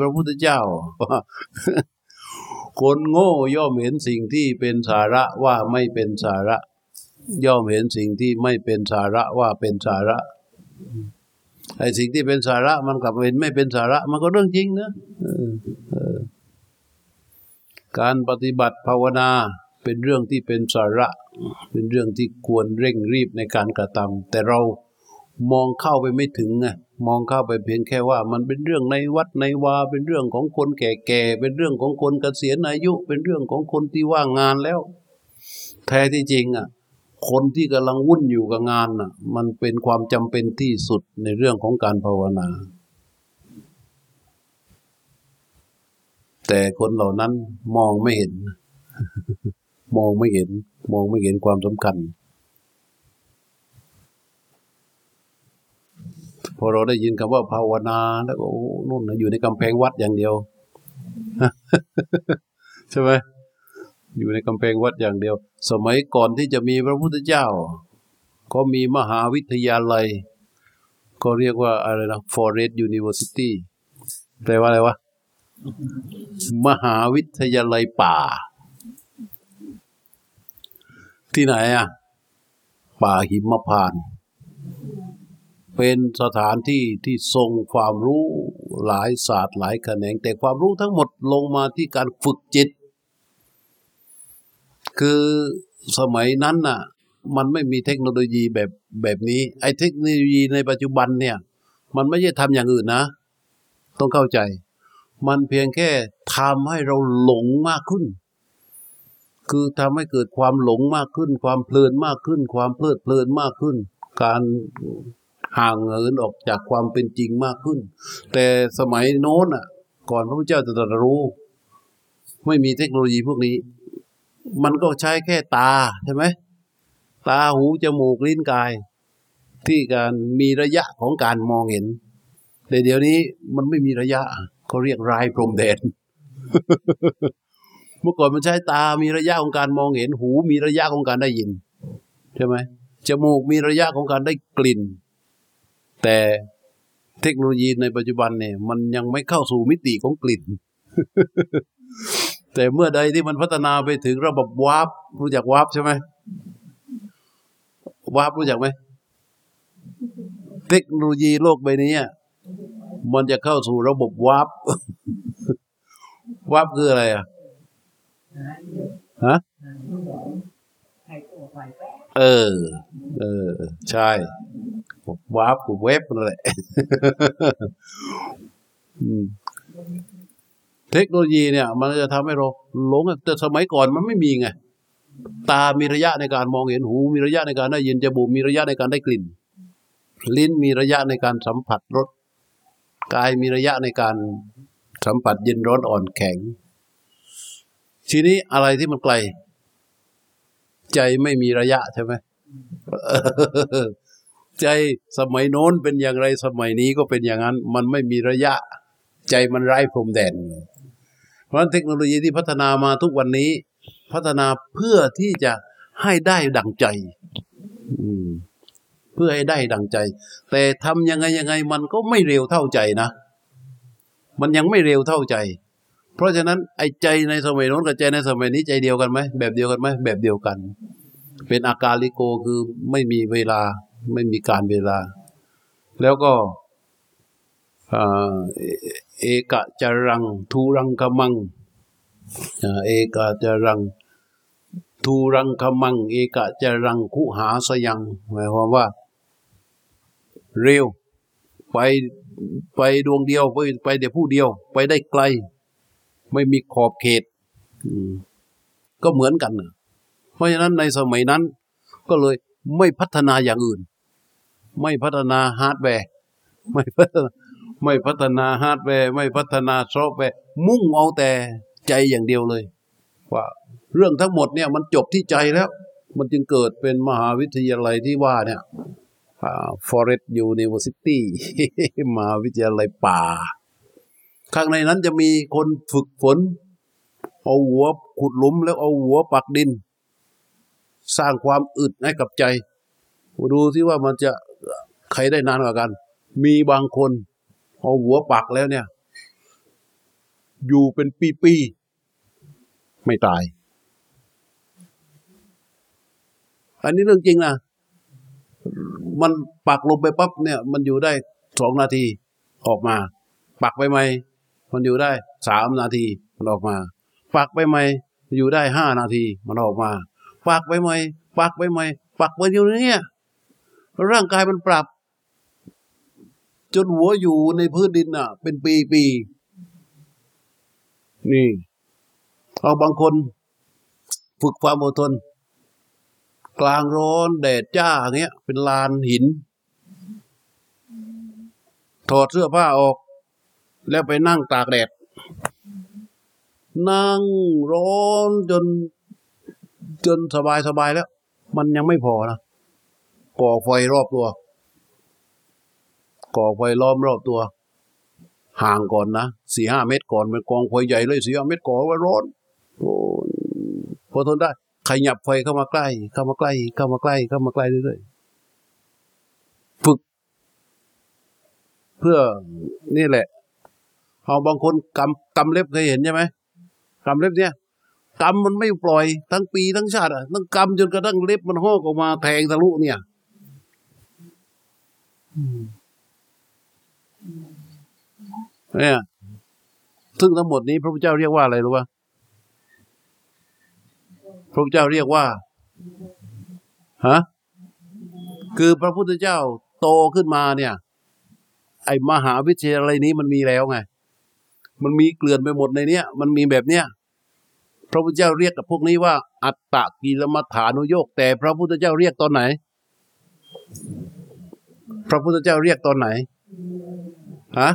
พระพุทธเจ้าคนโง่ย่อมเห็นสิ่งที่เป็นสาระว่าไม่เป็นสาระ ย่อมเห็นสิ่งที่ไม่เป็นสาระว่าเป็นสาระไอ้สิ่งที่เป็นสาระมันกลับเป็นไม่เป็นสาระ มันก็เรื่องจริงนะการปฏิบัติภาวนาเป็นเรื่องที่เป็นสาระ เป็นเรื่องที่ควรเร่งรีบในการกระทำแต่เรามองเข้าไปไม่ถึงไง มองเข้าไปเพียงแค่ว่ามันเป็นเรื่องในวัดในวา เป็นเรื่องของคนแก่ๆ เป็นเรื่องของคนเกษียณอายุ เป็นเรื่องของคนที่ว่างงานแล้ว แท้ที่จริงอะ คนที่กำลังวุ่นอยู่กับงานน่ะ มันเป็นความจำเป็นที่สุดในเรื่องของการภาวนา แต่คนเหล่านั้นมองไม่เห็น มองไม่เห็น มองไม่เห็นความสำคัญ พอเราได้ยินคำว่าภาวนา แล้วก็นู่นนะอยู่ในกำแพงวัดอย่างเดียวใช่ไหมอยู่ในกำแพงวัดอย่างเดียว สมัยก่อนที่จะมีพระพุทธเจ้า ก็มีมหาวิทยาลัย ก็เรียกว่าอะไรนะ Forest University แปลว่าอะไรวะ มหาวิทยาลัยป่า ที่ไหนอะ ป่าหิมพานต์ เป็นสถานที่ที่ทรงความรู้หลายศาสตร์หลายแขนง แต่ความรู้ทั้งหมดลงมาที่การฝึกจิต คือสมัยนั้นน่ะ มันไม่มีเทคโนโลยีแบบแบบนี้ ไอ้เทคโนโลยีในปัจจุบันเนี่ย มันไม่ใช่ทำอย่างอื่นนะ ต้องเข้าใจ มันเพียงแค่ทำให้เราหลงมากขึ้น คือทำให้เกิดความหลงมากขึ้น ความเพลินมากขึ้น ความเพลิดเพลินมากขึ้น การ ห่างเหินออกจากความเป็นจริงมากขึ้น แต่สมัยโน้นอะ ก่อนพระพุทธเจ้าจะตรัสรู้ ไม่มีเทคโนโลยีพวกนี้ มันก็ใช้แค่ตาใช่ไหมตาหูจมูกลิ้นกาย ที่การมีระยะของการมองเห็น แต่เดี๋ยวนี้มันไม่มีระยะเขาเรียกรายพรมแดนเมื่อก่อนมันใช้ตามีระยะของการมองเห็น หูมีระยะของการได้ยิน ใช่ไหมจมูกมีระยะของการได้กลิ่น แต่เทคโนโลยีในปัจจุบันเนี่ย มันยังไม่เข้าสู่มิติของกลิ่น แต่เมื่อใดที่มันพัฒนาไปถึงระบบวาร์ปรู้จักวาร์ปใช่ไหมวาร์ปรู้จักไหมเทคโนโลยีโลกใบนี้มันจะเข้าสู่ระบบวาร์ปวาร์ปคืออะไรอะฮะเออ เออ ใช่ วาร์ปกับเว็บนั่นแหละเทคโนโลยีเนี่ย มันจะทำให้เราหลงแต่สมัยก่อนมันไม่มีไง ตามีระยะในการมองเห็นหู มีระยะในการได้ยินจมูกมีระยะในการได้กลิ่น ลิ้นมีระยะในการสัมผัสรสกายมีระยะในการสัมผัสเย็นร้อนอ่อนแข็ง ทีนี้อะไรที่มันไกล ใจไม่มีระยะใช่ไหม ใจสมัยโน้นเป็นอย่างไรสมัยนี้ก็เป็นอย่างนั้น มันไม่มีระยะ ใจมันไร้พรมแดน เพราะเทคโนโลยีที่พัฒนามาทุกวันนี้ พัฒนาเพื่อที่จะให้ได้ดังใจเพื่อให้ได้ดังใจ แต่ทำยังไงยังไง มันก็ไม่เร็วเท่าใจนะมันยังไม่เร็วเท่าใจ เพราะฉะนั้นไอ้ใจในสมัยโน้นกับใจในสมัยนี้ใจเดียวกันไหมแบบเดียวกันไหมแบบเดียวกัน เป็นอาการลิโกคือไม่มีเวลา ไม่มีการเวลา แล้วก็เอกจรัง ทูรังคมังเอกจรัง ทูรังคมัง เอกจรังคุหาสยัง หมายความว่า เร็ว ไปไปดวงเดียว ไปไปเดี๋ยวผู้เดียว ไปได้ไกล ไม่มีขอบเขตก็เหมือนกัน เพราะฉะนั้นในสมัยนั้น ก็เลยไม่พัฒนาอย่างอื่น ไม่พัฒนาฮาร์ดแวร์ ไม่พัฒนาไม่พัฒนาฮาร์ดแวร์ ไม่พัฒนาซอฟต์แวร์ มุ่งเอาแต่ใจอย่างเดียวเลย ว่าเรื่องทั้งหมดเนี่ยมันจบที่ใจแล้ว มันจึงเกิดเป็นมหาวิทยาลัยที่ว่าเนี่ย Forest University มหาวิทยาลัยป่า ข้างในนั้นจะมีคนฝึกฝน เอาหัวขุดหลุมแล้วเอาหัวปักดิน สร้างความอึดให้กับใจ ดูที่ว่ามันจะ ใครได้นานกว่ากัน มีบางคนเอาหัวปักแล้วเนี่ย อยู่เป็นปีๆไม่ตาย อันนี้เรื่องจริงนะมันปักลงไปปั๊บเนี่ย มันอยู่ได้สองนาทีออกมา ปักไปไหมมันอยู่ได้สามนาทีมันออกมา ปักไปไหมอยู่ได้ห้านาทีมันออกมา ปักไปไหมปักไปไหมปักไปอยู่เนี่ยร่างกายมันปรับ จนหัวอยู่ในพื้นดินอะ เป็นปีปีนี่เอาบางคน ฝึกความอดทน กลางร้อนแดดจ้าเงี้ย เป็นลานหิน ถอดเสื้อผ้าออก แล้วไปนั่งตากแดด นั่งร้อนจน จนสบายสบายแล้ว มันยังไม่พอนะก่อไฟรอบตัว ก่อไฟล้อมรอบตัว ห่างก่อนนะสี่ห้าเมตรก่อนเป็นกองไฟใหญ่เลยสี่ห้าเมตรก่อไว้ร้อนโอ้พอทนได้ขยับไฟเข้ามาใกล้ เข้ามาใกล้ เข้ามาใกล้ เข้ามาใกล้เรื่อยๆฝึก เพื่อนี่แหละเอาบางคนกำกำเล็บเคยเห็นใช่ไหมกำเล็บเนี่ยกำมันไม่ปล่อยทั้งปีทั้งชาติอะต้องกำจนกระทั่งเล็บมันหอกออกมาแทงทะลุเนี่ย เนี่ยซึ่งทั้งหมดนี้พระพุทธเจ้าเรียกว่าอะไรรู้ปะพระพุทธเจ้าเรียกว่าฮะคือพระพุทธเจ้าโตขึ้นมาเนี่ย ไอ้มหาวิทยาลัยนี้มันมีแล้วไง มันมีเกลื่อนไปหมดในเนี้ยมันมีแบบเนี้ยพระพุทธเจ้าเรียกกับพวกนี้ว่า อัตตะกิลมัฐานุโยกแต่พระพุทธเจ้าเรียกตอนไหน พระพุทธเจ้าเรียกตอนไหนฮะ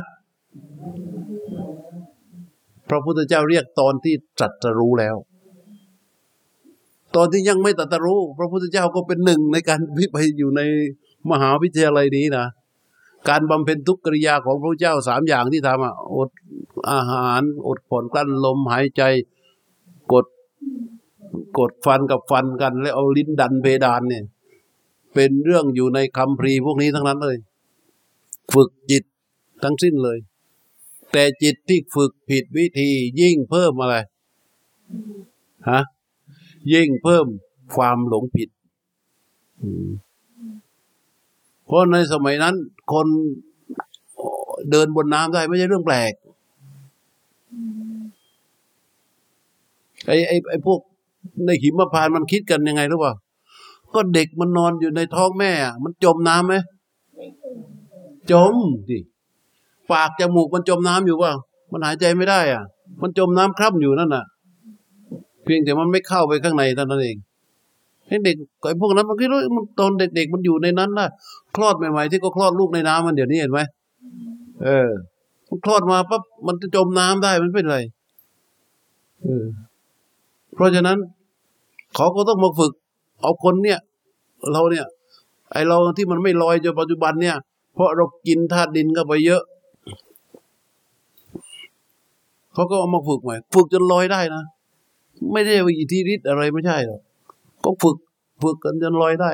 พระพุทธเจ้าเรียกตอนที่ตรัสรู้แล้ว ตอนที่ยังไม่ตรัสรู้ พระพุทธเจ้าก็เป็นหนึ่งในการวิไปอยู่ในมหาวิทยาลัยนี้นะการบำเพ็ญทุกกิริยาของพระเจ้าสามอย่างที่ทำอะอดอาหาร อดผ่อนกลั้นลมหายใจกดกดฟันกับฟันกัน แล้วเอาลิ้นดันเพดานเนี่ย เป็นเรื่องอยู่ในคำพรีพวกนี้ทั้งนั้นเลย ฝึกจิตทั้งสิ้นเลย แต่จิตที่ฝึกผิดวิธียิ่งเพิ่มอะไรฮะยิ่งเพิ่มความหลงผิดเพราะในสมัยนั้น คนเดินบนน้ำได้ไม่ใช่เรื่องแปลกไอ้ไอ้ไอ้พวกในหิมพานมันคิดกันยังไงรู้ป่ะก็เด็กมันนอนอยู่ในท้องแม่อะมันจมน้ำไหมจมดิ ปากจมูกมันจมน้ำอยู่ว่า มันหายใจไม่ได้อะ มันจมน้ำคร่ำอยู่นั่นน่ะ เพียงแต่มันไม่เข้าไปข้างในเท่านั้นเองให้เด็กไอ้พวกนั้นมันคิดว่ามันตอนเด็ก ๆ มันอยู่ในนั้นนะคลอดใหม่ๆที่ก็คลอดลูกในน้ำมันเดี๋ยวนี้เห็นไหมเออมันคลอดมาปั๊บมันจะจมน้ำได้มันเป็นไรเออเพราะฉะนั้น เขาก็ต้องมาฝึก เอาคนเนี่ย เราเนี่ย ไอเราที่มันไม่ลอยจนปัจจุบันเนี่ย เพราะเรากินธาตุดินเข้าไปเยอะ เขาก็เอามาฝึกใหม่ ฝึกจนลอยได้นะ ไม่ได้ว่าอิทธิฤทธิ์อะไรไม่ใช่หรอกก็ฝึกฝึกกันจนลอยได้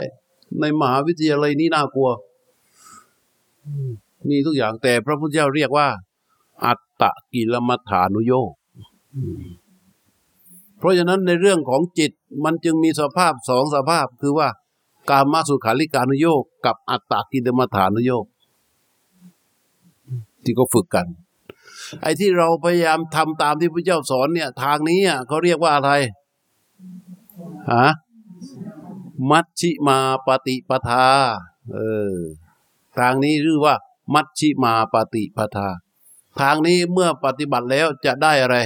ในมหาวิทยาลัยนี้น่ากลัว มีทุกอย่างแต่พระพุทธเจ้าเรียกว่า อัตตะกิลมัฐานุโยกเพราะฉะนั้นในเรื่องของจิตมันจึงมีสภาพสองสภาพคือว่ากามาสุขาริการุโยกกับอัตตกิลมัฐานุโยกที่ก็ฝึกกัน ไอ้ที่เราพยายามทำตามที่พระเจ้าสอนเนี่ย ทางนี้อะเขาเรียกว่าอะไรฮะมัชชิมาปฏิปทา เออ ทางนี้เรียกว่า มัชชิมาปฏิปทา ทางนี้เมื่อปฏิบัติแล้วจะได้อะไร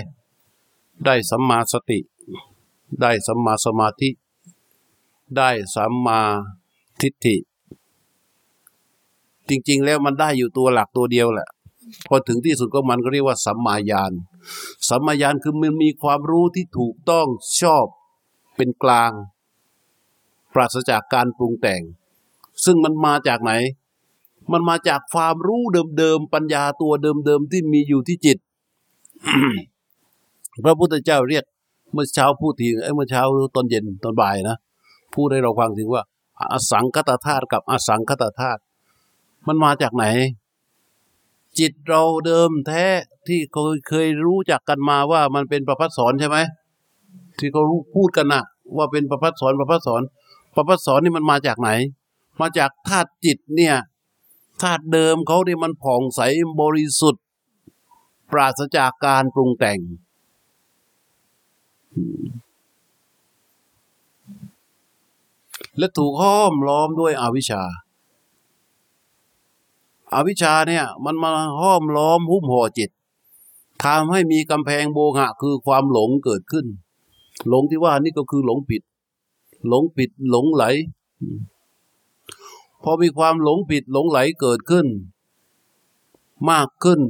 ได้สัมมาสติ ได้สัมมาสมาธิ ได้สัมมาทิฏฐิ จริง ๆ แล้วมันได้อยู่ตัวหลักตัวเดียวแหละ พอถึงที่สุดก็มันก็เรียกว่าสัมมาญาณสัมมาญาณคือมันมีความรู้ที่ถูกต้องชอบเป็นกลาง ปราศจากการปรุงแต่ง ซึ่งมันมาจากไหน มันมาจากความรู้เดิมๆปัญญาตัวเดิมๆที่มีอยู่ที่จิต พระพุทธเจ้าเรียกเมื่อเช้าพูดถึงเอ้เมื่อเช้าตอนเย็นตอนบ่ายนะพูดให้เราฟังถึงว่า อสังคตธาตุกับอสังคตธาตุมันมาจากไหน จิตเราเดิมแท้ที่เคยเคยรู้จักกันมาว่ามันเป็นประพัดสอนใช่ไหมที่เขารู้พูดกันนะว่าเป็นประพัดสอนประพัดสอนประพัดสอนนี่มันมาจากไหน มาจากธาตุจิตเนี่ยธาตุเดิมเขาเนี่ยมันผ่องใสบริสุทธิ์ ปราศจากการปรุงแต่ง และถูกห้อมล้อมด้วยอวิชชา อวิชชาเนี่ย มันมาห้อมล้อมหุ้มห่อจิตทำให้มีกำแพงโบหะคือความหลงเกิดขึ้น หลงที่ว่านี่ก็คือหลงผิด หลงผิดหลงไหล พอมีความหลงผิดหลงไหลเกิดขึ้น มากขึ้น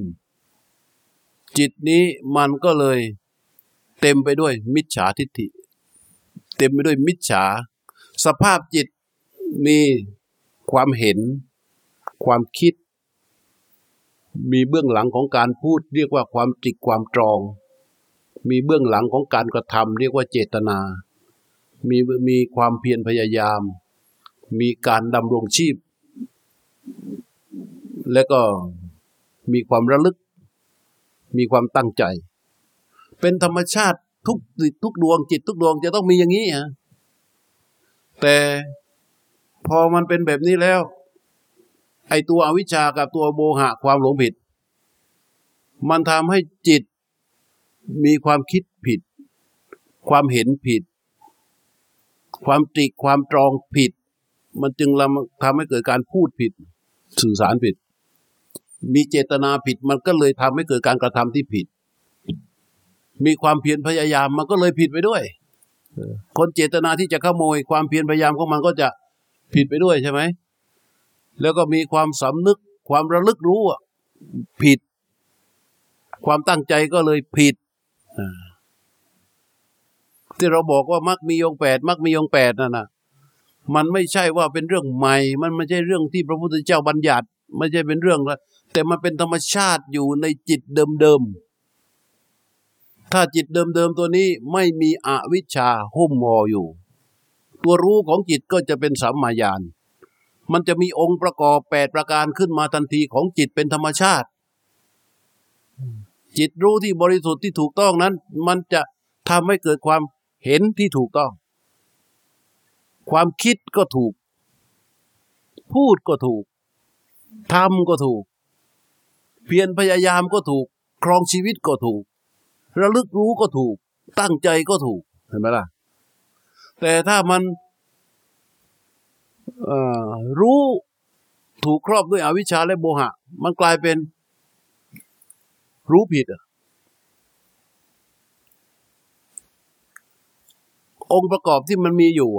จิตนี้มันก็เลยเต็มไปด้วยมิจฉาทิฏฐิ เต็มไปด้วยมิจฉา สภาพจิตมีความเห็น ความคิด มีเบื้องหลังของการพูดเรียกว่าความจิกความตรอง มีเบื้องหลังของการกระทำเรียกว่าเจตนา มีมีความเพียรพยายาม มีการดำรงชีพ และก็มีความระลึก มีความตั้งใจ เป็นธรรมชาติทุกทุกดวงจิตทุกดวงจะต้องมีอย่างนี้ฮะแต่พอมันเป็นแบบนี้แล้ว ไอตัวอวิชชากับตัวโบหะความหลงผิด มันทำให้จิตมีความคิดผิด ความเห็นผิด ความตริกความตรองผิด มันจึงทำให้เกิดการพูดผิด สื่อสารผิด มีเจตนาผิด มันก็เลยทำให้เกิดการกระทำที่ผิด มีความเพียรพยายามมันก็เลยผิดไปด้วยคนเจตนาที่จะขโมย ความเพียรพยายามของมันก็จะผิดไปด้วยใช่ไหม แล้วก็มีความสำนึกความระลึกรู้ผิด ความตั้งใจก็เลยผิด ที่เราบอกว่ามักมีองแปดมักมีองแปดนั่นนะมันไม่ใช่ว่าเป็นเรื่องใหม่ มันไม่ใช่เรื่องที่พระพุทธเจ้าบัญญัติ ไม่ใช่เป็นเรื่องละแต่มันเป็นธรรมชาติอยู่ในจิตเดิมๆ ถ้าจิตเดิมๆตัวนี้ไม่มีอวิชชาหุ้มห่ออยู่ ตัวรู้ของจิตก็จะเป็นสัมมาญาณ มันจะมีองค์ประกอบแปดประการขึ้นมาทันทีของจิตเป็นธรรมชาติ จิตรู้ที่บริสุทธิ์ที่ถูกต้องนั้น มันจะทำให้เกิดความเห็นที่ถูกต้อง ความคิดก็ถูก พูดก็ถูกทำก็ถูก เพียรพยายามก็ถูก ครองชีวิตก็ถูก ระลึกรู้ก็ถูก ตั้งใจก็ถูกเห็นไหมล่ะ แต่ถ้ามัน รู้ถูกครอบด้วยอวิชชาและโมหะ มันกลายเป็นรู้ผิด องค์ประกอบที่มันมีอยู่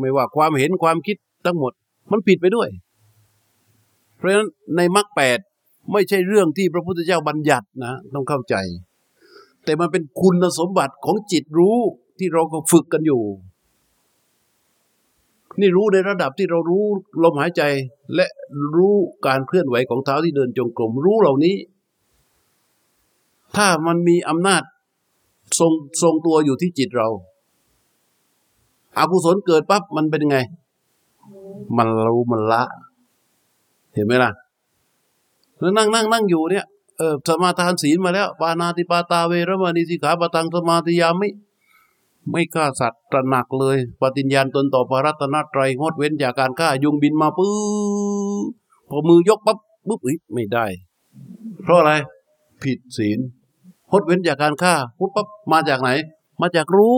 ไม่ว่าความเห็นความคิดทั้งหมด มันผิดไปด้วย เพราะฉะนั้นในมรรคแปดไม่ใช่เรื่องที่พระพุทธเจ้าบัญญัตินะ ต้องเข้าใจ แต่มันเป็นคุณสมบัติของจิตรู้ที่เราก็ฝึกกันอยู่ นี่รู้ในระดับที่เรารู้ลมหายใจ และรู้การเคลื่อนไหวของเท้าที่เดินจงกรมรู้เหล่านี้ ถ้ามันมีอำนาจทรงทรงตัวอยู่ที่จิตเราอากุศลเกิดปั๊บมันเป็นยังไง มันรู้มันละ เห็นไหมล่ะแล้วนั่งนั่งนั่งอยู่เนี่ยเออสมาทานศีลมาแล้ว ปานาติปาตาเวรมณีสิกขาปะตังสมาธิยามิ ไม่ฆ่าสัตว์ตระหนักเลย ปฏิญญาณตนต่อพระรัตนตรัยงดเว้นจากการฆ่ายุงบินมาปื้อพอมือยกปั๊บปุ๊บอีไม่ได้ เพราะอะไร ผิดศีลงดเว้นจากการฆ่าปุ๊บปั๊บมาจากไหน มาจากรู้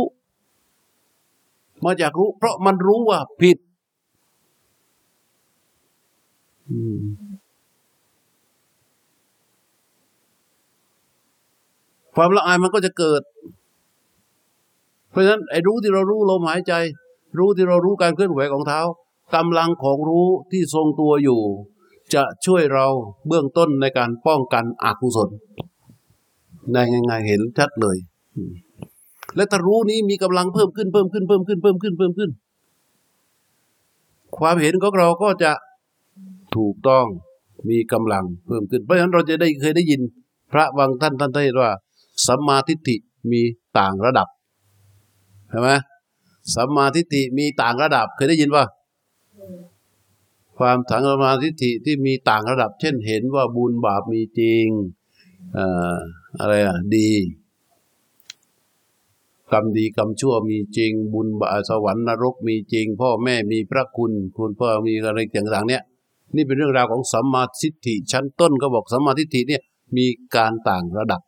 มาจากรู้ เพราะมันรู้ว่าผิดความละอายมันก็จะเกิด ราะฉะนั้นไอ้รู้ที่เรารู้ลมหายใจ รู้ที่เรารู้การเคลื่อนไหวของเท้ากำลังของรู้ที่ทรงตัวอยู่ จะช่วยเราเบื้องต้นในการป้องกันอกุศลในง่ายๆเห็นชัดเลย และถ้ารู้นี้มีกำลังเพิ่มขึ้นเพิ่มขึ้นเพิ่มขึ้นเพิ่มขึ้นเพิ่มขึ้น ความเห็นของเราก็จะถูกต้องมีกำลังเพิ่มขึ้น เพราะฉะนั้นเราจะได้เคยได้ยิน พระบางท่านท่านได้ว่าสัมมาทิฏฐิมีต่างระดับ ช่ไหมสัมมาทิฏฐิมีต่างระดับ เคยได้ยินป่ะความถังสมาธิฏฐิที่มีต่างระดับ เช่นเห็นว่าบุญบาปมีจริงอ่ออะไรอะดีกรรมดีกรรมชั่วมีจริง บุญบาปสวรรค์นรกมีจริง พ่อแม่มีพระคุณ คุณพ่อมีอะไรต่างๆ เนี่ย นี่เป็นเรื่องราวของสัมมาทิฏฐิชั้นต้นก็บอกสัมมาทิฏฐิเนี่ยมีการต่างระดับ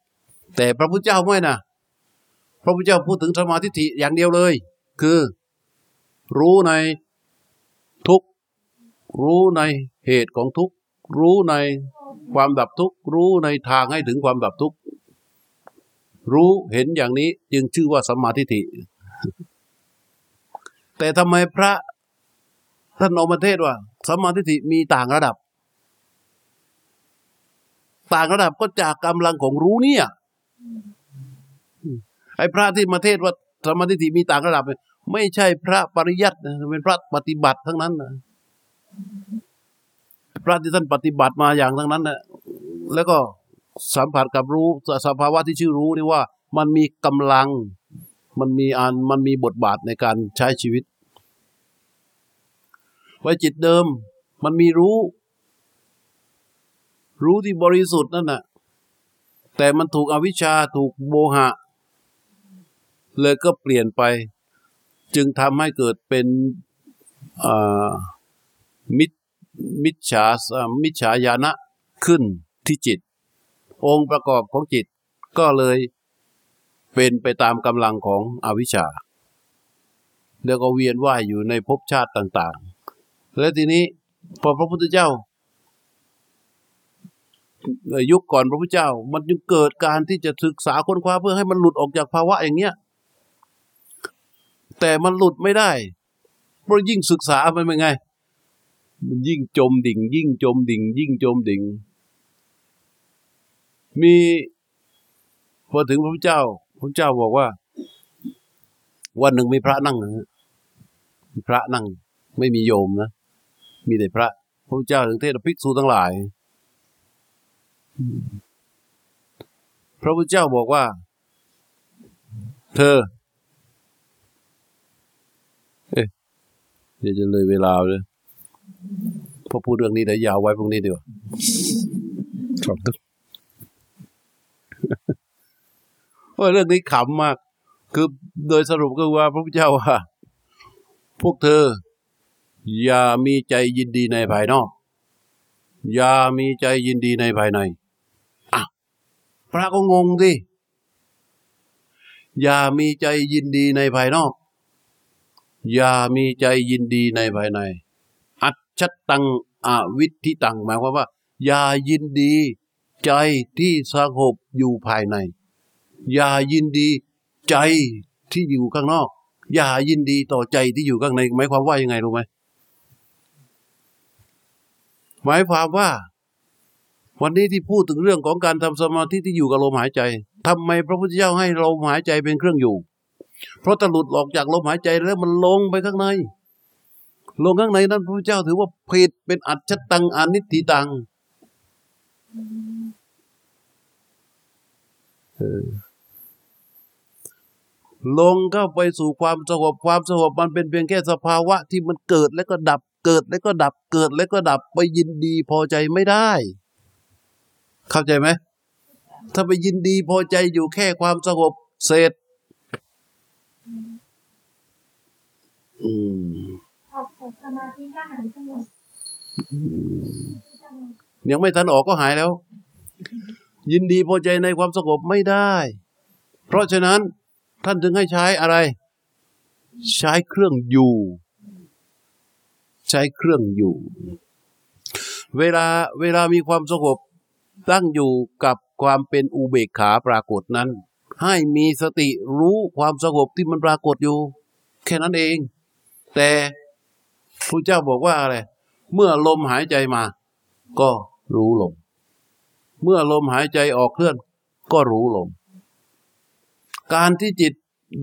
แต่พระพุทธเจ้าไม่นะ พระพุทธเจ้าพูดถึงสมาทิอย่างเดียวเลย คือ รู้ในทุกรู้ในเหตุของทุกรู้ในความดับทุกรู้ในทางให้ถึงความดับทุกรู้เห็นอย่างนี้จึงชื่อว่าสัมมาทิฏฐิแต่ทำไมพระท่านอมเทศว่าสัมมาทิฏฐิมีต่างระดับ ต่างระดับก็จากกำลังของรู้เนี่ย ไอ้พระที่มาเทศว่าสมาทิฏฐิมีต่างระดับไม่ใช่พระปริยัติเป็นพระปฏิบัติทั้งนั้นนะพระที่ท่านปฏิบัติมาอย่างทั้งนั้นนะแล้วก็สัมผัสกับรู้สภาวะที่ชื่อรู้นี่ว่า มันมีกำลัง มันมีอันมันมีบทบาทในการใช้ชีวิต ไว้จิตเดิม มันมีรู้ รู้ที่บริสุทธิ์นั่นน่ะแต่มันถูกอวิชชาถูกโมหะ เลยก็เปลี่ยนไป จึงทำให้เกิดเป็นมิจมิจฉามิจฉาญาณะขึ้นที่จิต องค์ประกอบของจิตก็เลยเป็นไปตามกำลังของอวิชชา แล้วก็เวียนว่ายอยู่ในภพชาติต่าง ๆ และทีนี้พอพระพุทธเจ้า ยุคก่อนพระพุทธเจ้า มันจึงเกิดการที่จะศึกษาค้นคว้าเพื่อให้มันหลุดออกจากภาวะอย่างเงี้ย แต่มันหลุดไม่ได้ เพราะยิ่งศึกษามันเป็นไง มันยิ่งจมดิ่ง ยิ่งจมดิ่ง ยิ่งจมดิ่ง มีพอถึงพระพุทธเจ้า พระเจ้าบอกว่า วันหนึ่งมีพระนั่งนะพระนั่ง ไม่มีโยมนะ มีแต่พระ พระเจ้าถึงเทศภิกษุทั้งหลาย พระพุทธเจ้าบอกว่า เธอ เอ๊ะ เดี๋ยวจะเลยเวลาเลยพอพูดเรื่องนี้เดี๋ยวยาวไว้พรุ่งนี้ดีกว่าสองตึกเพราะเรื่องนี้ขำมาก คือโดยสรุปก็ว่าพระพุทธเจ้าว่า พวกเธอ อย่ามีใจยินดีในภายนอก อย่ามีใจยินดีในภายในอะพระก็งงสิอย่ามีใจยินดีในภายนอก อย่ามีใจยินดีในภายใน อัจฉตังอวิธิตังหมายความว่า อย่ายินดี ใจที่สงบอยู่ภายใน อย่ายินดีใจที่อยู่ข้างนอก อย่ายินดีต่อใจที่อยู่ข้างในหมายความว่ายังไงรู้ไหมหมายความว่า วันนี้ที่พูดถึงเรื่องของการทำสมาธิที่อยู่กับลมหายใจทำไมพระพุทธเจ้าให้ลมหายใจเป็นเครื่องอยู่ เพราะถ้าหลุดออกจากลมหายใจแล้วมันลงไปข้างใน ลงข้างในนั้นพระเจ้าถือว่าผิดเป็นอัจฉตังอนิติตังลงเข้าไปสู่ความสงบความสงบมันเป็นเพียงแค่สภาวะที่มันเกิดแล้วก็ดับ เกิดแล้วก็ดับ เกิดแล้วก็ดับไปยินดีพอใจไม่ได้ เข้าใจไหมถ้าไปยินดีพอใจอยู่แค่ความสงบเสร็จ อืมออกจากสมาธิก็หายสงบยังไม่ทันออกก็หายแล้ว ยินดีพอใจในความสงบไม่ได้ เพราะฉะนั้นท่านถึงให้ใช้อะไร ใช้เครื่องอยู่ ใช้เครื่องอยู่ เวลาเวลามีความสงบตั้งอยู่กับความเป็นอุเบกขาปรากฏนั้น ให้มีสติรู้ความสงบที่มันปรากฏอยู่ แค่นั้นเอง แต่พระเจ้าบอกว่าอะไร เมื่อลมหายใจมา ก็รู้ลม เมื่อลมหายใจออกเคลื่อน ก็รู้ลม การที่จิต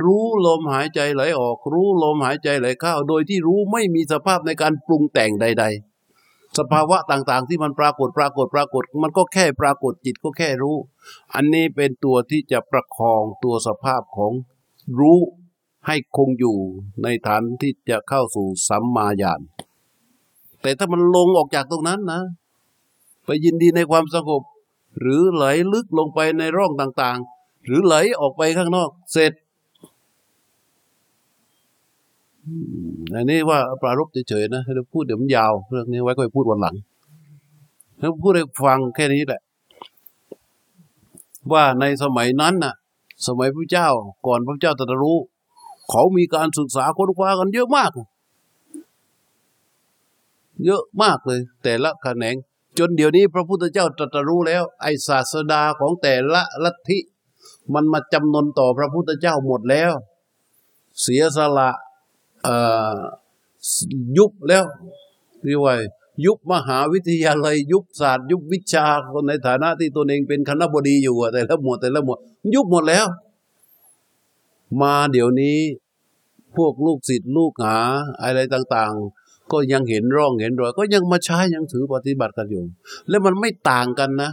รู้ลมหายใจไหลออก รู้ลมหายใจไหลเข้า โดยที่รู้ไม่มีสภาพในการปรุงแต่งใด ๆ สภาวะต่างๆ ที่มันปรากฏปรากฏปรากฏ มันก็แค่ปรากฏจิตก็แค่รู้ อันนี้เป็นตัวที่จะประคองตัวสภาพของรู้ ให้คงอยู่ในฐานที่จะเข้าสู่สัมมาญาณ แต่ถ้ามันลงออกจากตรงนั้นนะ ไปยินดีในความสงบ หรือไหลลึกลงไปในร่องต่างๆ หรือไหลออกไปข้างนอก เสร็จอันนี้ว่าปรารบเฉยๆนะเราพูดเดี๋ยวมันยาว เรื่องนี้ไว้ค่อยพูดวันหลังแล้วพูดให้ฟังแค่นี้แหละ ว่าในสมัยนั้นน่ะ สมัยพระเจ้าก่อนพระเจ้าตรัสรู้ เขามีการศึกษาค้นคว้ากันเยอะมาก เยอะมากเลย แต่ละแขนง จนเดี๋ยวนี้พระพุทธเจ้าตรัสรู้แล้ว ไอศาสดาของแต่ละลัทธิ มันมาจำนนต่อพระพุทธเจ้าหมดแล้ว เสียสละยุบแล้วเรียกว่ายุบมหาวิทยาลัย ยุบศาสตร์ ยุบวิชาคนในฐานะที่ตนเองเป็นคณะบดีอยู่แต่ละหมวดแต่ละหมวดยุบหมดแล้ว มาเดี๋ยวนี้พวกลูกศิษย์ลูกหาอะไรต่างๆ ก็ยังเห็นร่องเห็นรอย ก็ยังมาใช้ยังถือปฏิบัติกันอยู่ แล้วมันไม่ต่างกันนะ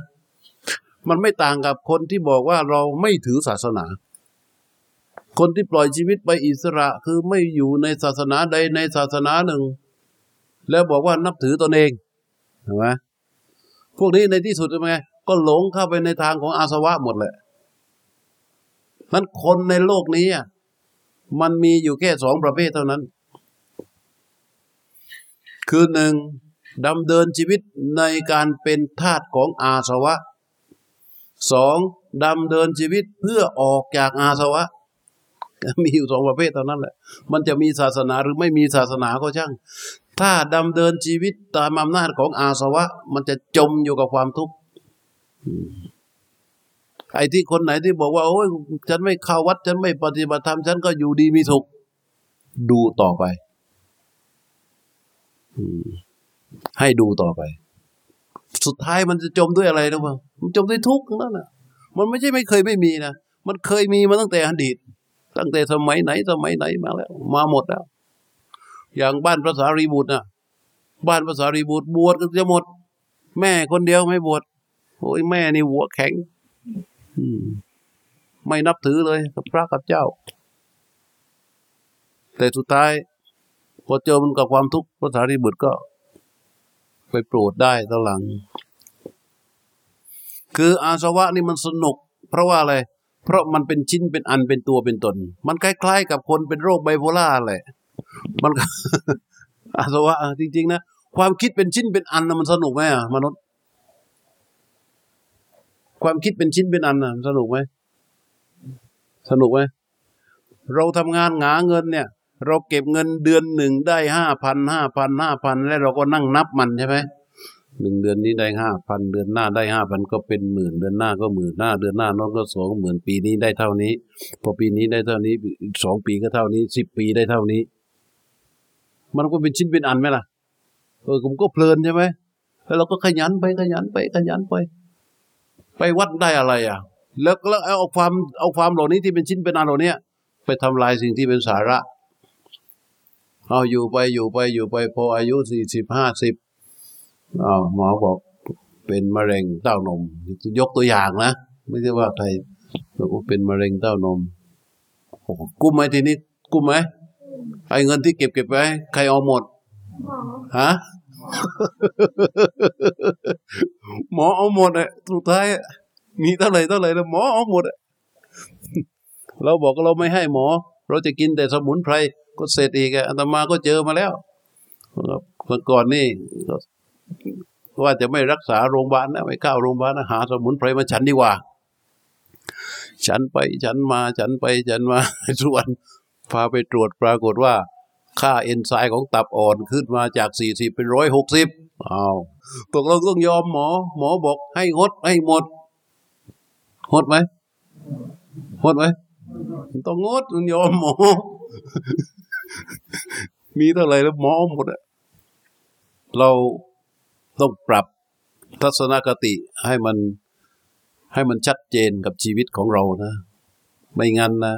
มันไม่ต่างกับคนที่บอกว่าเราไม่ถือศาสนา คนที่ปล่อยชีวิตไปอิสระคือไม่อยู่ในศาสนาใดในศาสนาหนึ่ง แล้วบอกว่านับถือตนเองเห็นไหมพวกนี้ในที่สุดเป็นไงก็หลงเข้าไปในทางของอาสวะหมดแหละ นั้นคนในโลกนี้มันมีอยู่แค่สองประเภทเท่านั้น คือหนึ่งดำเดินชีวิตในการเป็นทาสของอาสวะสองดำเดินชีวิตเพื่อออกจากอาสวะ มีอยู่สองประเภทเท่านั้นแหละ มันจะมีศาสนาหรือไม่มีศาสนาก็ช่าง ถ้าดำเดินชีวิตตามอำนาจของอาสวะ มันจะจมอยู่กับความทุกข์ ไอ้ที่คนไหนที่บอกว่าโอ้ยฉันไม่เข้าวัด ฉันไม่ปฏิบัติธรรมฉันก็อยู่ดีมีสุขดูต่อไปให้ดูต่อไป สุดท้ายมันจะจมด้วยอะไรรู้ป่ะมันจมด้วยทุกข์นั่นน่ะมันไม่ใช่ไม่เคยไม่มีนะมันเคยมีมาตั้งแต่อดีต ตั้งแต่สมัยไหนสมัยไหนมาแล้ว มาหมดแล้ว อย่างบ้านพระสารีบุตรนะบ้านพระสารีบุตรบวชก็จะหมด แม่คนเดียวไม่บวชโอ้ยแม่นี่หัวแข็ง ไม่นับถือเลยกับพระกับเจ้า แต่สุดท้ายพอเจอมันกับความทุกข์พระสารีบุตรก็ ไปโปรดได้ตอนหลัง คืออาสวะนี่มันสนุก เพราะว่าอะไร เพราะมันเป็นชิ้นเป็นอันเป็นตัวเป็นตน มันคล้ายๆ กับคนเป็นโรคไบโพล่าแหละมันอาสวะอะจริง ๆ นะ ความคิดเป็นชิ้นเป็นอันนะมันสนุกไหมอะมนุษย์ ความคิดเป็นชิ้นเป็นอันนะสนุกไหมสนุกไหมเราทำงานหาเงินเนี่ย เราเก็บเงินเดือนหนึ่งได้ห้าพันห้าพันห้าพันแล้วเราก็นั่งนับมันใช่ไหมหนึ่งเดือนนี้ได้ห้าพันเดือนหน้าได้ห้าพันก็เป็นหมื่นเดือนหน้าก็หมื่นหน้า เดือนหน้าน้องก็สองหมื่นปีนี้ได้เท่านี้ พอปีนี้ได้เท่านี้สองปีก็เท่านี้สิบปีได้เท่านี้ มันก็เป็นชิ้นเป็นอันไหมล่ะเออผมก็เพลินใช่ไหมแล้วเราก็ขยันไปขยันไปขยันไป ไปวัดได้อะไรอะ แล้วแล้วเอาความเอาความเหล่านี้ที่เป็นชิ้นเป็นอันเหล่านี้ไปทำลายสิ่งที่เป็นสาระ เอาอยู่ไปอยู่ไปอยู่ไปพออายุสี่สิบห้าสิบอ้าวหมอบอกเป็นมะเร็งเต้านม ยกตัวอย่างนะ ไม่ใช่ว่าใครเป็นมะเร็งเต้านมโอ้กุ้มไหมทีนี้กุ้มไหมไอ้เงินที่เก็บเก็บไว้ ใครเอาหมดฮะ หมอเอาหมดอะสุดท้ายมีเท่าไหร่เท่าไหร่แล้วหมอเอาหมดอะเราบอกว่าเราไม่ให้หมอ เราจะกินแต่สมุนไพรก็เสร็จอีกอะอาตมาก็เจอมาแล้วเมื่อก่อนนี่ว่าจะไม่รักษาโรงพยาบาลนะไม่เข้าโรงพยาบาลนะหาสมุนไพรมาฉันดีกว่า ฉันไปฉันมาฉันไปฉันมาส่วนพาไปตรวจปรากฏว่า ค่าเอนไซม์ของตับอ่อนขึ้นมาจากสี่สิบเป็นร้อยหกสิบอ้าวตกลงต้องยอมหมอ หมอบอกให้งดให้หมดงดไหมงดไหมต้องงดต้องยอมหมอ มีเท่าไหร่แล้วหมอหมดอะเราต้องปรับทัศนคติให้มันให้มันชัดเจนกับชีวิตของเรานะ ไม่งั้นนะ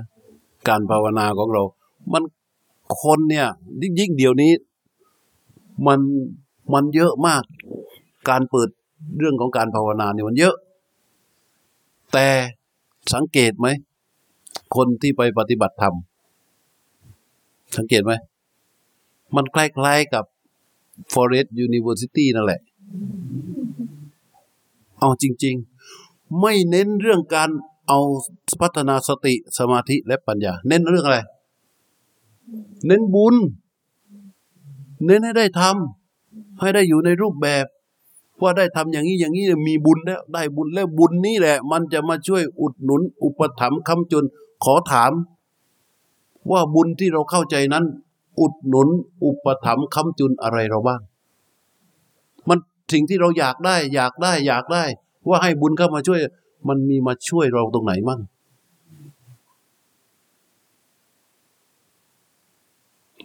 การภาวนาของเรา มัน คนเนี่ยยิ่งเดี๋ยวนี้ มันมันเยอะมาก การเปิดเรื่องของการภาวนาเนี่ยมันเยอะ แต่สังเกตไหม คนที่ไปปฏิบัติธรรม สังเกตไหม มันคล้ายๆกับ Forest University นั่นแหละ เอาจริง ๆ ไม่เน้นเรื่องการเอาพัฒนาสติสมาธิและปัญญา เน้นเรื่องอะไร เน้นบุญ เน้นให้ได้ทำให้ได้อยู่ในรูปแบบว่าได้ทำอย่างนี้อย่างนี้มีบุญแล้วได้บุญแล้วบุญนี่แหละ มันจะมาช่วยอุดหนุน อุปถัมภ์คำจุนขอถาม ว่าบุญที่เราเข้าใจนั้น อุดหนุน อุปถัมภ์คำจุนอะไรเราบ้าง มันสิ่งที่เราอยากได้ อยากได้ อยากได้ ว่าให้บุญเข้ามาช่วย มันมีมาช่วยเราตรงไหนมั่ง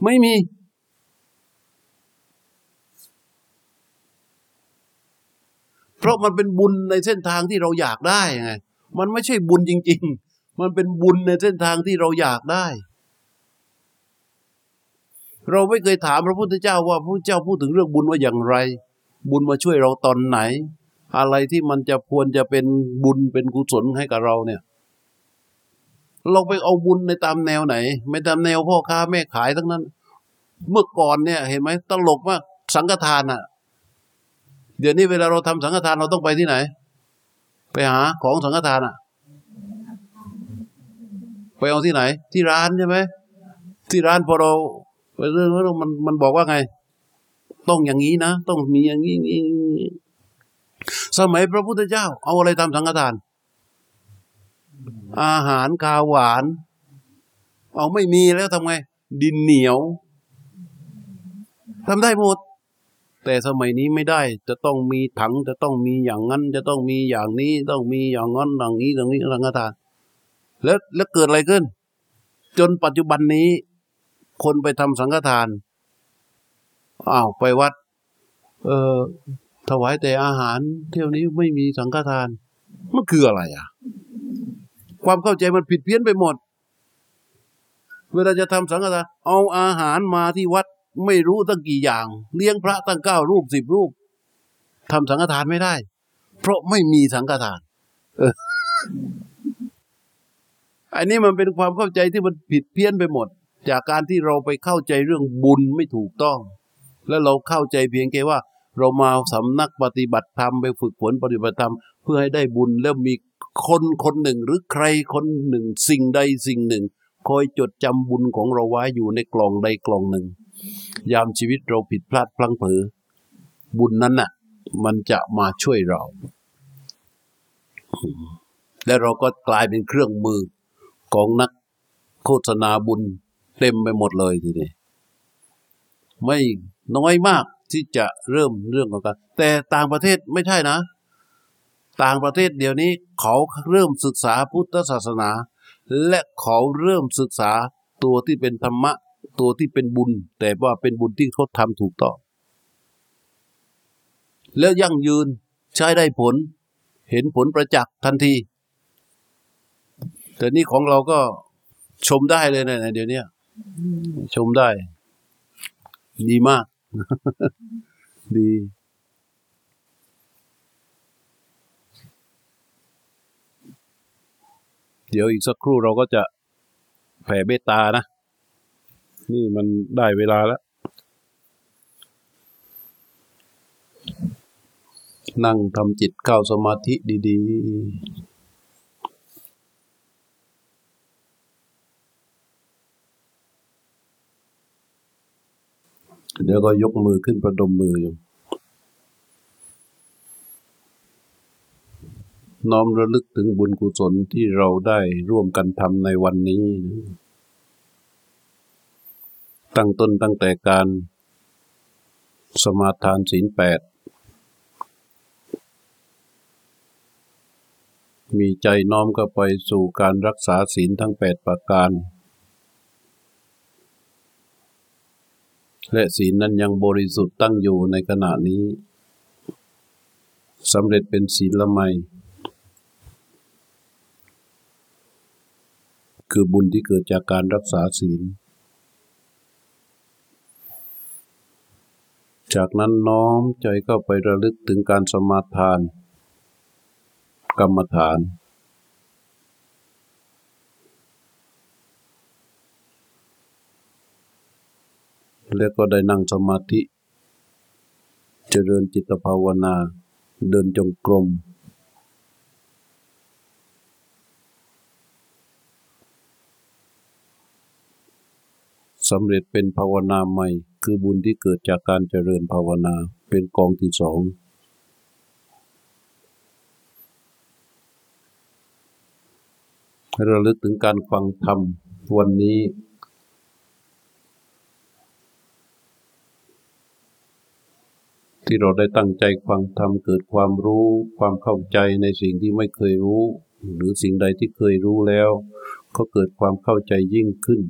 ไม่มี เพราะมันเป็นบุญในเส้นทางที่เราอยากได้ไง มันไม่ใช่บุญจริง ๆ มันเป็นบุญในเส้นทางที่เราอยากได้ เราไม่เคยถามพระพุทธเจ้าว่าพระพุทธเจ้าพูดถึงเรื่องบุญว่าอย่างไร บุญมาช่วยเราตอนไหน อะไรที่มันจะควรจะเป็นบุญเป็นกุศลให้กับเราเนี่ย เราไปเอาบุญในตามแนวไหน ไม่ตามแนวพ่อค้าแม่ขายทั้งนั้น เมื่อก่อนเนี่ย เห็นไหมตลกมากสังฆทานอะ เดี๋ยวนี้เวลาเราทำสังฆทานเราต้องไปที่ไหน ไปหาของสังฆทานอะ ไปเอาที่ไหน ที่ร้านใช่ไหมที่ร้านพอเราไปเรื่องแล้วมันมันบอกว่าไง ต้องอย่างนี้นะ ต้องมีอย่างนี้อย่างนี้สมัยพระพุทธเจ้า เอาอะไรทำสังฆทาน อาหารคาวหวาน เอาไม่มีแล้วทำไง ดินเหนียวทำได้หมด แต่สมัยนี้ไม่ได้ จะต้องมีถัง จะต้องมีอย่างนั้น จะต้องมีอย่างนี้ ต้องมีอย่างนั้นอย่างนี้อย่างนี้สังฆทานแล้วแล้วเกิดอะไรขึ้น จนปัจจุบันนี้ คนไปทำสังฆทานอ้าวไปวัด เออถวายแต่อาหาร เที่ยวนี้ไม่มีสังฆทานมันคืออะไรอะ ความเข้าใจมันผิดเพี้ยนไปหมด เวลาจะทำสังฆทานเอาอาหารมาที่วัดไม่รู้ตั้งกี่อย่าง เลี้ยงพระตั้งเก้ารูปสิบรูปทำสังฆทานไม่ได้ เพราะไม่มีสังฆทาน เอออันนี้มันเป็นความเข้าใจที่มันผิดเพี้ยนไปหมด จากการที่เราไปเข้าใจเรื่องบุญไม่ถูกต้อง แล้วเราเข้าใจเพียงแค่ว่า เรามาสำนักปฏิบัติธรรมไปฝึกฝนปฏิบัติธรรม เพื่อให้ได้บุญแล้วมี คนคนหนึ่งหรือใครคนหนึ่ง สิ่งใดสิ่งหนึ่ง คอยจดจำบุญของเราไว้อยู่ในกล่องใดกล่องหนึ่ง ยามชีวิตเราผิดพลาดพลั้งเผลอบุญนั้นน่ะ มันจะมาช่วยเรา และเราก็กลายเป็นเครื่องมือของนักโฆษณาบุญเต็มไปหมดเลยทีนี้ไม่น้อยมากที่จะเริ่มเรื่องของการแต่ต่างประเทศไม่ใช่นะ ต่างประเทศเดี๋ยวนี้เขาเริ่มศึกษาพุทธศาสนา และเขาเริ่มศึกษาตัวที่เป็นธรรมะ ตัวที่เป็นบุญ แต่ว่าเป็นบุญที่เขาทำถูกต้อง แล้วยั่งยืนใช้ได้ผล เห็นผลประจักษ์ทันที แต่นี่ของเราก็ชมได้เลยนะเดี๋ยวนี้ชมได้ ดีมาก ดี เดี๋ยวอีกสักครู่เราก็จะแผ่เมตตานะ นี่มันได้เวลาแล้ว นั่งทำจิตเข้าสมาธิดี ๆเดี๋ยวก็ยกมือขึ้นประดมมืออยู่ น้อมระลึกถึงบุญกุศลที่เราได้ร่วมกันทำในวันนี้ ตั้งต้นตั้งแต่การ สมาทานศีลแปด มีใจน้อมก็ไปสู่การรักษาศีลทั้งแปดประการ และศีลนั้นยังบริสุทธิ์ตั้งอยู่ในขณะนี้สำเร็จเป็นศีลละไม คือบุญที่เกิดจากการรักษาศีล จากนั้นน้อมใจเข้าไประลึกถึงการสมาทาน กรรมฐาน แล้วก็ได้นั่งสมาธิ เจริญจิตภาวนา เดินจงกรม สำเร็จเป็นภาวนาใหม่ คือบุญที่เกิดจากการเจริญภาวนาเป็นกองที่สองให้ระลึกถึงการฟังธรรมวันนี้ ที่เราได้ตั้งใจฟังธรรมเกิดความรู้ ความเข้าใจในสิ่งที่ไม่เคยรู้ หรือสิ่งใดที่เคยรู้แล้ว ก็เกิดความเข้าใจยิ่งขึ้น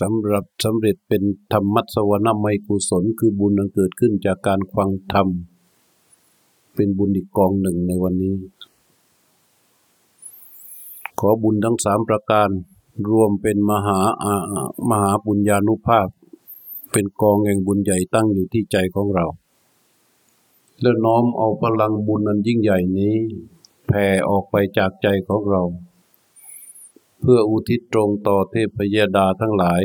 สำหรับสำเร็จเป็นธรรมัสวรรณไมกุศลคือบุญที่เกิดขึ้นจากการฟังธรรม เป็นบุญอีกกองหนึ่งในวันนี้ ขอบุญทั้งสามประการรวมเป็นมหาอามหาบุญญาณุภาพ เป็นกองแห่งบุญใหญ่ตั้งอยู่ที่ใจของเรา และน้อมเอาพลังบุญอันยิ่งใหญ่นี้แผ่ออกไปจากใจของเรา เพื่ออุทิศตรงต่อเทพยดาทั้งหลาย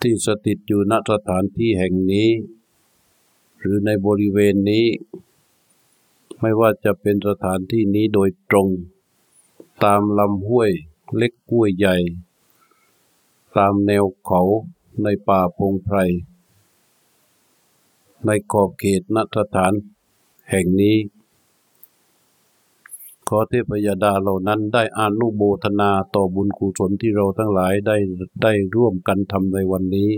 ที่สถิตอยู่ณสถานที่แห่งนี้ หรือในบริเวณนี้ ไม่ว่าจะเป็นสถานที่นี้โดยตรง ตามลำห้วยเล็กห้วยใหญ่ ตามแนวเขาในป่าพงไพร ในขอบเขตณสถานแห่งนี้ ขอเทพยดาเหล่านั้นได้อานุโมทนาต่อบุญกุศลที่เราทั้งหลายได้ได้ร่วมกันทำในวันนี้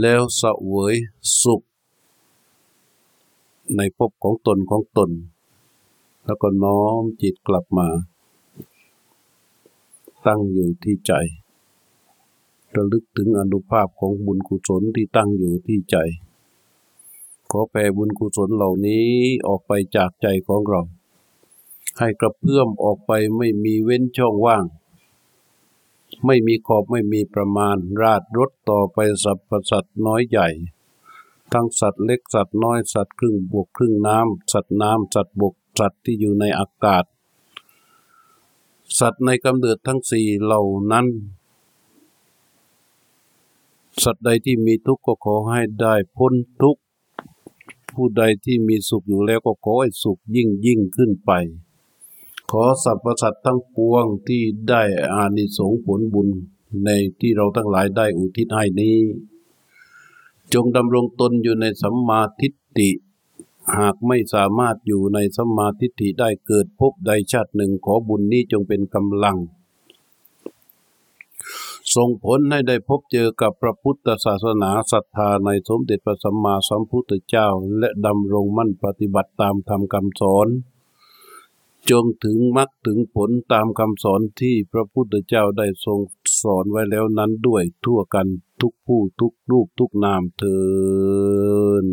แล้วสเวยสุข ในภพของตนของตน แล้วก็น้อมจิตกลับมา ตั้งอยู่ที่ใจระลึกถึงอนุภาพของบุญกุศลที่ตั้งอยู่ที่ใจ ขอแผ่บุญกุศลเหล่านี้ออกไปจากใจของเรา ให้กระเพื่อมออกไปไม่มีเว้นช่องว่าง ไม่มีขอบไม่มีประมาณ ราดรถต่อไปสรรพสัตว์น้อยใหญ่ ทั้งสัตว์เล็กสัตว์น้อยสัตว์ครึ่งบวกครึ่งน้ำสัตว์น้ำสัตว์บกสัตว์ที่อยู่ในอากาศ สัตว์ในกำเนิดทั้งสี่เหล่านั้น สัตว์ใดที่มีทุกข์ก็ขอให้ได้พ้นทุกข์ผู้ใดที่มีสุขอยู่แล้วก็ขอให้สุขยิ่งยิ่งขึ้นไป ขอสรรพสัตว์ทั้งปวงที่ได้อานิสงส์ผลบุญในที่เราทั้งหลายได้อุทิศให้นี้ จงดำรงตนอยู่ในสัมมาทิฏฐิหากไม่สามารถอยู่ในสัมมาทิฏฐิได้เกิดพบใดชาติหนึ่งขอบุญนี้จงเป็นกำลัง ส่งผลให้ได้พบเจอกับพระพุทธศาสนาศรัทธาในสมเด็จพระสัมมาสัมพุทธเจ้า และดำรงมั่นปฏิบัติตามธรรมคำสอน จงถึงมรรคถึงผลตามคำสอนที่พระพุทธเจ้าได้ทรงสอนไว้แล้วนั้นด้วยทั่วกันทุกผู้ทุกรูปทุกนามเทิน